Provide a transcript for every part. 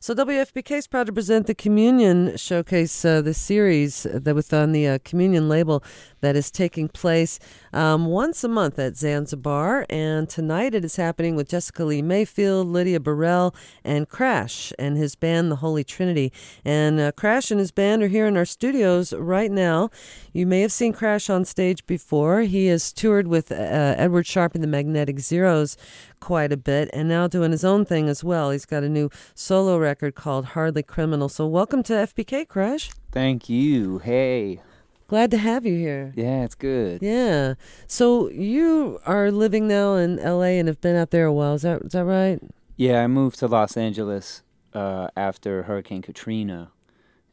So WFPK is proud to present the Communion Showcase, uh, the series that was on the uh, Communion label that is taking place um, once a month at Zanzibar. And tonight it is happening with Jessica Lea Mayfield, Lydia Burrell, and Crash and his band, the Holy Trinity. And uh, Crash and his band are here in our studios right now. You may have seen Crash on stage before. He has toured with uh, Edward Sharpe and the Magnetic Zeros quite a bit and now doing his own thing as well. He's got a new solo record called Hardly Criminal. So welcome to FPK Crash. Thank you. Hey. Glad to have you here. Yeah, it's good. Yeah. So you are living now in LA and have been out there a while. Is that is that right? Yeah, I moved to Los Angeles uh, after Hurricane Katrina,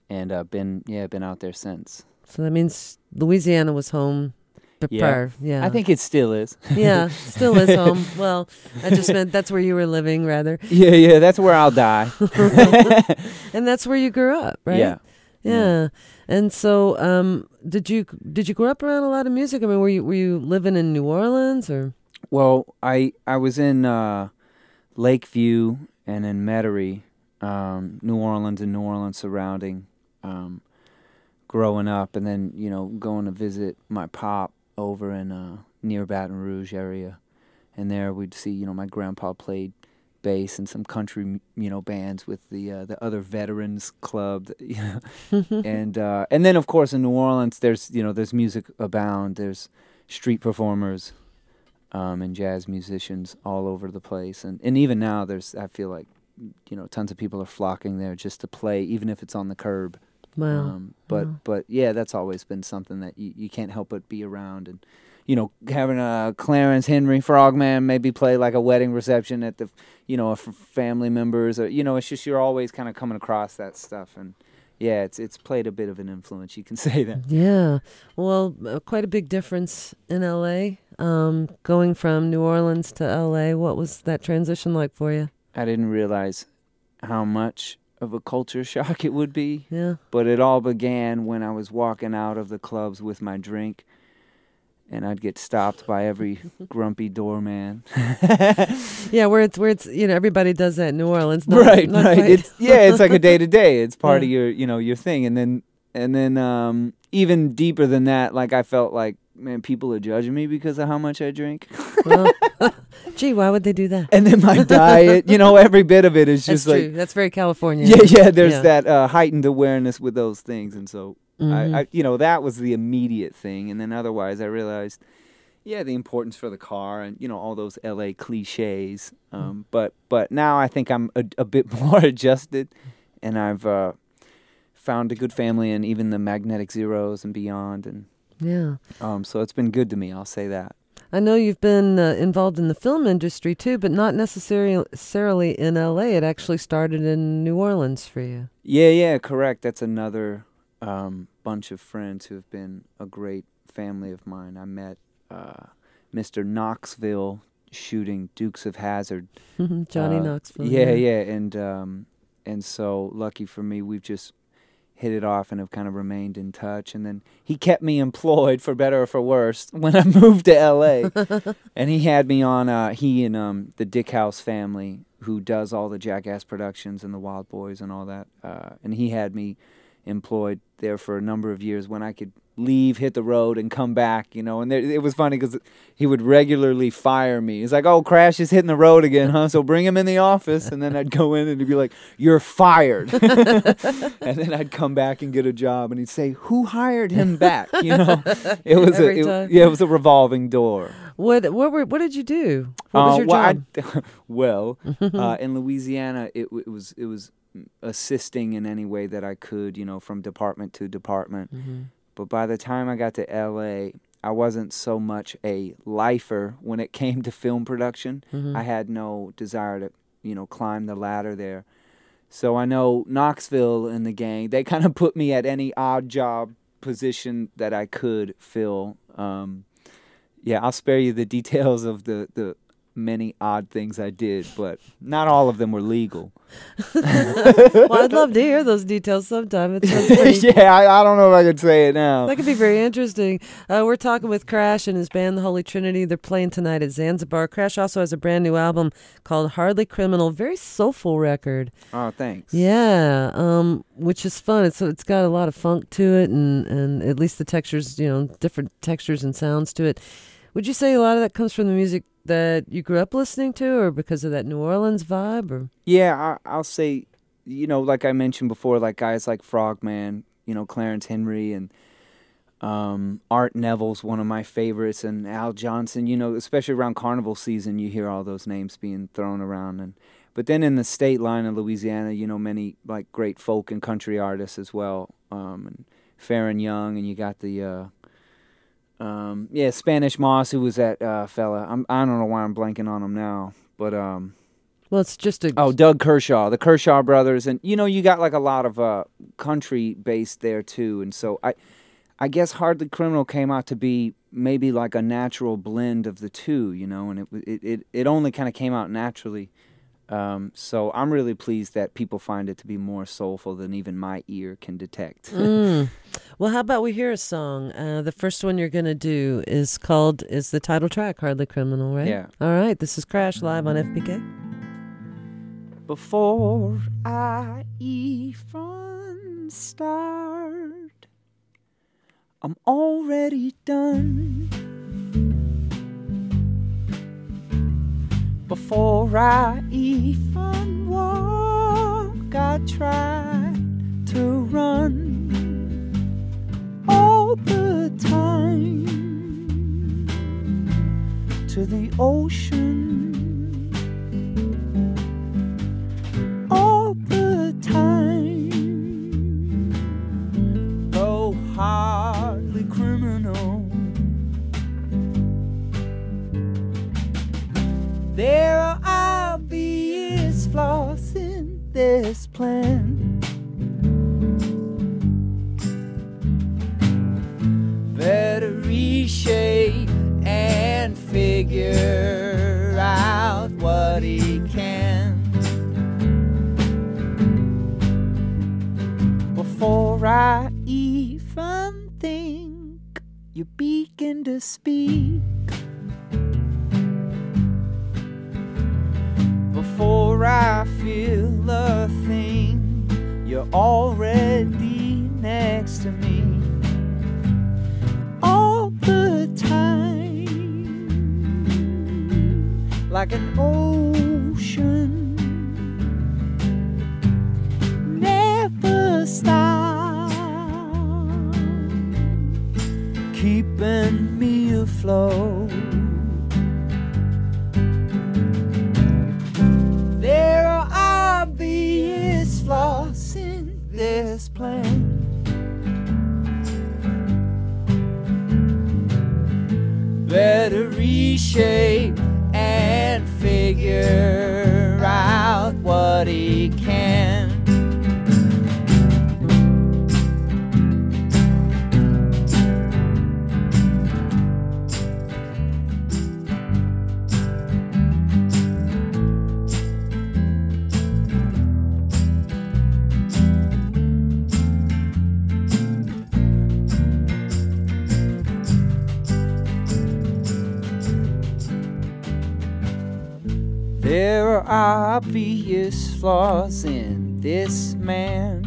and I've uh, been yeah been out there since. So that means Louisiana was home yeah. Yeah. I think it still is. yeah, still is home. Well, I just meant that's where you were living, rather. Yeah, yeah, that's where I'll die. and that's where you grew up, right? Yeah. Yeah. yeah. And so, um, did you did you grow up around a lot of music? I mean, were you were you living in New Orleans or? Well, I I was in uh, Lakeview and in Metairie, um, New Orleans and New Orleans surrounding, um, growing up, and then you know going to visit my pop over in uh, near Baton Rouge area, and there we'd see you know my grandpa played bass and some country you know bands with the uh, the other veterans club you know. And uh, and then of course in New Orleans there's you know there's music abound. There's street performers um, and jazz musicians all over the place. And and even now there's I feel like you know tons of people are flocking there just to play even if it's on the curb wow um, but wow. but yeah that's always been something that you, you can't help but be around and you know, having a Clarence Henry Frogman maybe play like a wedding reception at the, you know, family members or you know, it's just you're always kind of coming across that stuff and yeah, it's it's played a bit of an influence. You can say that. Yeah, well, uh, quite a big difference in L.A. Um, going from New Orleans to L.A. What was that transition like for you? I didn't realize how much of a culture shock it would be. Yeah. But it all began when I was walking out of the clubs with my drink and I'd get stopped by every grumpy doorman. yeah, where it's where it's you know everybody does that in New Orleans. Not, right, not right. Quite. It's yeah, it's like a day to day. It's part yeah. of your you know your thing, and then and then um, even deeper than that, like I felt like man, people are judging me because of how much I drink. well, gee, why would they do that? And then my diet, you know, every bit of it is just That's like true. That's very California. Yeah, yeah. There's yeah. that uh, heightened awareness with those things, and so Mm-hmm. I, I, you know, that was the immediate thing, and then otherwise, I realized, yeah, the importance for the car, and you know, all those L.A. cliches. Um, mm-hmm. But but now I think I'm a, a bit more adjusted, and I've uh, found a good family, and even the magnetic zeros and beyond, and yeah. Um, so it's been good to me. I'll say that. I know you've been uh, involved in the film industry too, but not necessarily in LA. It actually started in New Orleans for you. Yeah, yeah, correct. That's another um, bunch of friends who have been a great family of mine. I met uh, Mr. Knoxville shooting Dukes of Hazzard. Johnny uh, Knoxville. Yeah, yeah, and um, and so lucky for me, we've just hit it off and have kind of remained in touch. And then he kept me employed for better or for worse when I moved to L.A. and he had me on. Uh, he and um, the Dickhouse family, who does all the Jackass productions and the Wildboyz and all that, uh, and he had me employed there for a number of years when I could leave, hit the road, and come back. You know, and there, it was funny because he would regularly fire me. He's like, "Oh, Crash is hitting the road again, huh? So bring him in the office." And then I'd go in and he'd be like, "You're fired." and then I'd come back and get a job, and he'd say, "Who hired him back?" You know, it was Every a it, yeah, it was a revolving door. What what were, what did you do? What was uh, your well, job? well, uh, in Louisiana, it, it was it was assisting in any way that I could, you know, from department to department. Mm-hmm. But by the time I got to LA, I wasn't so much a lifer when it came to film production. Mm-hmm. I had no desire to, you know, climb the ladder there. So I know Knoxville and the gang, they kind of put me at any odd job position that I could fill. Um, yeah, I'll spare you the details of the, the many odd things I did, but not all of them were legal. well, I'd love to hear those details sometime. Yeah, I, I don't know if I could say it now. That could be very interesting. Uh, we're talking with Crash and his band, The Holy Trinity. They're playing tonight at Zanzibar. Crash also has a brand new album called Hardly Criminal. Very soulful record. Oh, thanks. Yeah, um, which is fun. It's it's got a lot of funk to it, and and at least the textures, you know, different textures and sounds to it. Would you say a lot of that comes from the music that you grew up listening to, or because of that New Orleans vibe, or? Yeah, I, I'll say, you know, like I mentioned before, like guys like Frogman, you know, Clarence Henry, and um, Art Neville's one of my favorites, and Al Johnson. You know, especially around carnival season, you hear all those names being thrown around, and but then in the state line of Louisiana, you know, many like great folk and country artists as well, um, and Faron Young, and you got the. Uh, um, yeah, Spanish Moss, who was that uh, fella? I'm, I don't know why I'm blanking on him now, but um, well, it's just a oh Doug Kershaw, the Kershaw brothers, and you know you got like a lot of uh, country based there too, and so I, I guess Hardly Criminal came out to be maybe like a natural blend of the two, you know, and it it it, it only kind of came out naturally. Um, so I'm really pleased that people find it to be more soulful than even my ear can detect. mm. Well, how about we hear a song? Uh, the first one you're gonna do is called is the title track, "Hardly Criminal," right? Yeah. All right. This is Crash live on FPK. Before I even start, I'm already done. Before I even walk, I try to run all the time to the ocean. Speak. Before I feel a thing, you're already next to me. All the time, like an ocean. Keeping me afloat. Obvious flaws in this man.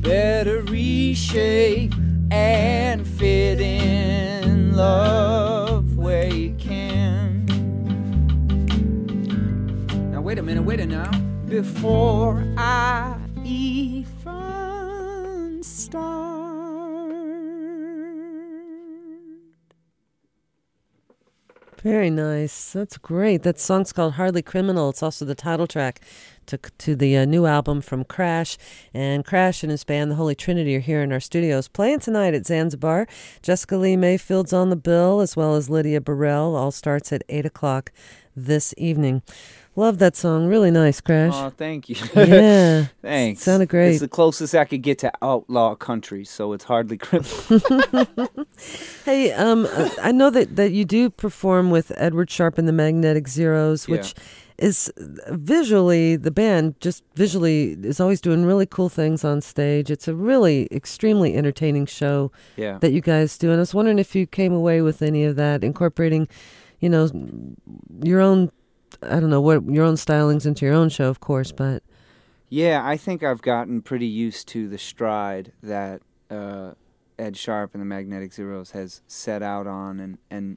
Better reshape and fit in love where you can. Now, wait a minute, wait a now. Before I even start. Very nice. That's great. That song's called Hardly Criminal. It's also the title track to, to the uh, new album from Crash. And Crash and his band, the Holy Trinity, are here in our studios playing tonight at Zanzibar. Jessica Lea Mayfield's on the bill, as well as Lydia Burrell. All starts at 8 o'clock this evening. Love that song. Really nice, Crash. Oh, thank you. yeah. Thanks. Sounded great. It's the closest I could get to outlaw country, so it's hardly criminal. Hey, um, uh, I know that, that you do perform with Edward Sharpe and the Magnetic Zeros, Yeah. which is uh, visually, the band just visually is always doing really cool things on stage. It's a really extremely entertaining show yeah. that you guys do. And I was wondering if you came away with any of that, incorporating, you know, your own, I don't know, what your own stylings into your own show, of course, but Yeah, I think I've gotten pretty used to the stride that uh, Ed Sharpe and the Magnetic Zeros has set out on, and and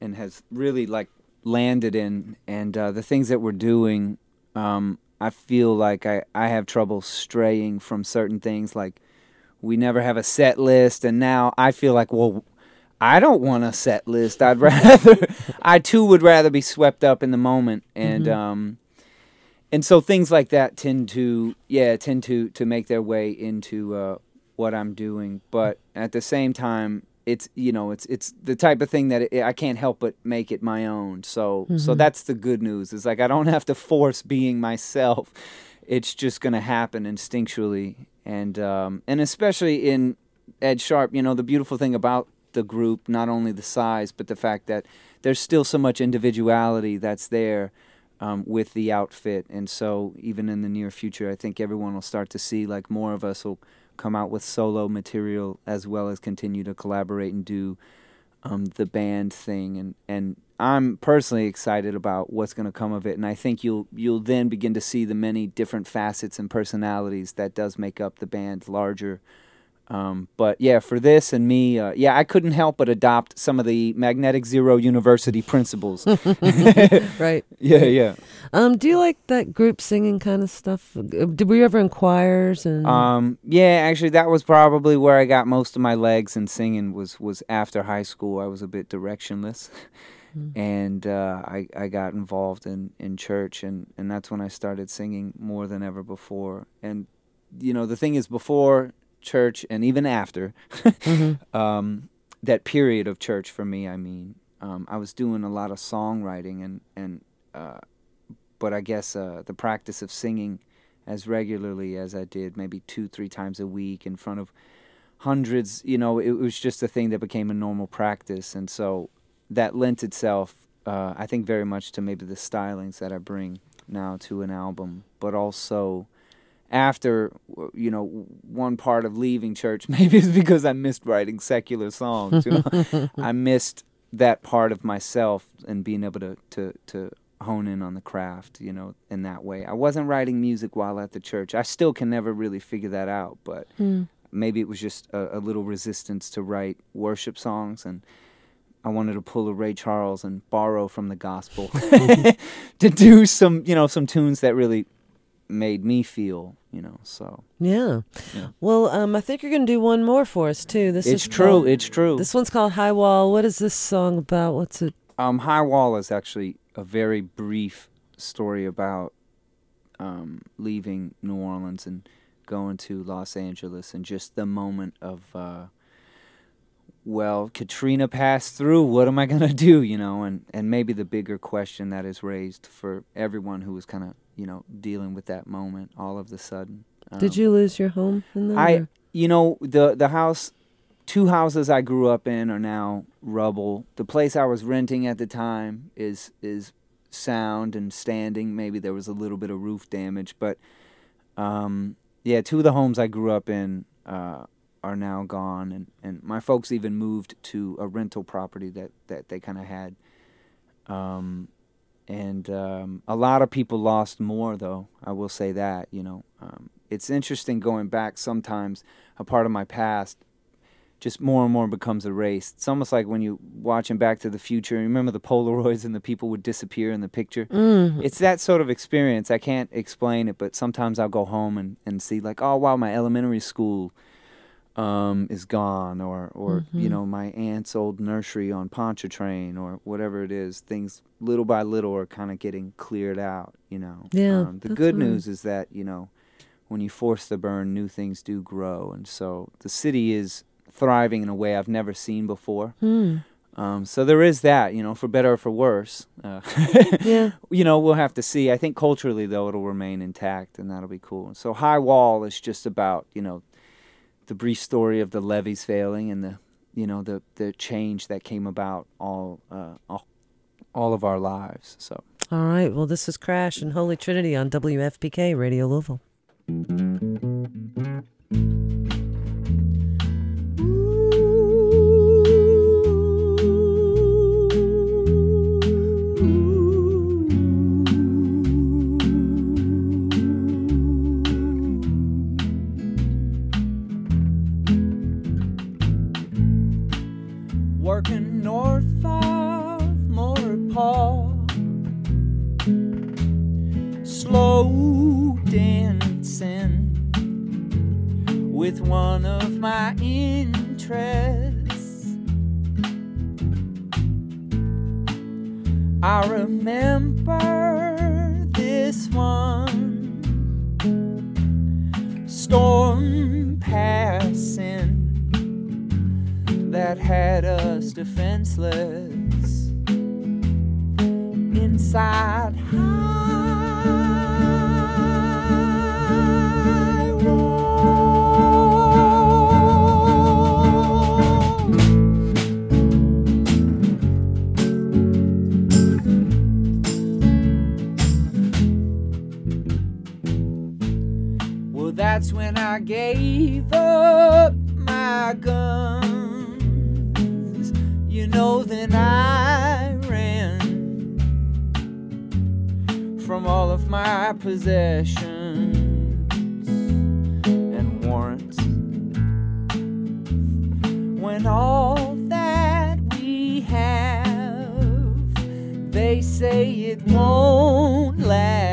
and has really like landed in. And uh, the things that we're doing, um, I feel like I I have trouble straying from certain things. Like we never have a set list, and now I feel like well. I don't want a set list. I'd rather, I too would rather be swept up in the moment, and um, and so things like that tend to yeah tend to to make their way into uh, what I'm doing. But at the same time it's you know it's it's the type of thing that it, I can't help but make it my own. So so that's the good news. Is like I don't have to force being myself. It's just going to happen instinctually. And um, and especially in Ed Sharpe you know the beautiful thing about the group not only the size but the fact that there's still so much individuality that's there um, with the outfit. And so, even in the near future, I think everyone will start to see like more of us will come out with solo material as well as continue to collaborate and do um, the band thing. And and I'm personally excited about what's going to come of it. And I think you'll you'll then begin to see the many different facets and personalities that does make up the band larger. Um, but yeah, for this and me, uh, yeah, I couldn't help but adopt some of the Magnetic Zero University principles. right. yeah, yeah. Um, do you like that group singing kind of stuff? Uh, Did we ever in choirs and Um, yeah, actually, that was probably where I got most of my legs in singing. Was was after high school. I was a bit directionless, and uh, I I got involved in in church, and and that's when I started singing more than ever before. And you know, the thing is, before church and even after, um, that period of church for me, I mean, um, I was doing a lot of songwriting and and. Uh, but I guess uh, the practice of singing as regularly as I did, maybe two, three times a week in front of hundreds, you know, it was just a thing that became a normal practice. And so that lent itself, uh, I think, very much to maybe the stylings that I bring now to an album, but also after you know one part of leaving church maybe it's because i missed writing secular songs you know? I missed that part of myself and being able to to to hone in on the craft you know in that way. I wasn't writing music while at the church. I still can never really figure that out but hmm. maybe it was just a, a little resistance to write worship songs and I wanted to pull a Ray Charles and borrow from the gospel to do some, you know, some tunes that really made me feel, you know. So Yeah. Yeah. Well, um, I think you're going to do one more for us too. This it's is true. called- It's true. This one's called High Wall. What is this song about? What's it? Um, High Wall is actually a very brief story about um, leaving New Orleans and going to Los Angeles and just the moment of, uh, well, Katrina passed through. What am I gonna do? You know, and and maybe the bigger question that is raised for everyone who was kind of you know dealing with that moment all of the sudden. Did Um, you lose your home in that? I, or- you know, the the house, two houses I grew up in are now rubble. The place I was renting at the time is is sound and standing. Maybe there was a little bit of roof damage, but um, yeah, two of the homes I grew up in uh, are now gone, and, and my folks even moved to a rental property that that they kind of had. Um, and um, a lot of people lost more, though. I will say that. You know, um, it's interesting going back. Sometimes a part of my past just more and more becomes erased. It's almost like when you watching Back to the Future. You remember the Polaroids and the people would disappear in the picture. Mm. It's that sort of experience. I can't explain it, but sometimes I'll go home and, and see like, oh wow, my elementary school um, is gone, or or you know my aunt's old nursery on Pontchartrain, or whatever it is. Things little by little are kind of getting cleared out. You know. Yeah, Um, the good right. news is that you know when you force the burn, new things do grow, and so the city is thriving in a way I've never seen before. Hmm. Um, so there is that, you know, for better or for worse. Uh, Yeah. you know, we'll have to see. I think culturally, though, it'll remain intact, and that'll be cool. So High Wall is just about, you know, the brief story of the levees failing and the, you know, the the change that came about all uh, all, all of our lives. So All right. Well, this is Crash and Holy Trinity on WFPK Radio Louisville. Working north of Motor Paul. Slow dancing with one of my interests. I remember this one that had us defenseless. Inside and warrants. When all that we have, they say it won't last.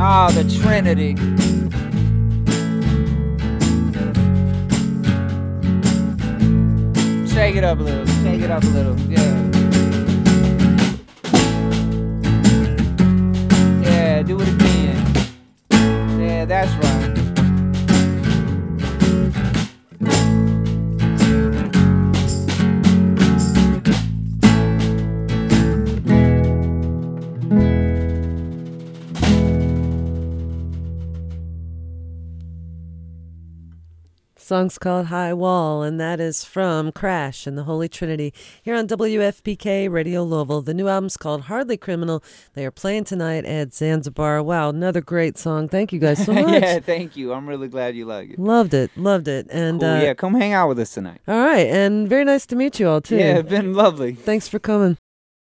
Ah, the Trinity. Shake it up a little. Shake it up a little. Yeah. Song's called High Wall, and that is from Crash and the Holy Trinity here on WFPK Radio Louisville. The new album's called Hardly Criminal. They are playing tonight at Zanzibar. Wow, another great song. Thank you guys so much. yeah, thank you. I'm really glad you like it. Loved it, loved it. And Cool. uh, yeah, come hang out with us tonight. all right, and very nice to meet you all too. Yeah, it's been lovely. Thanks for coming.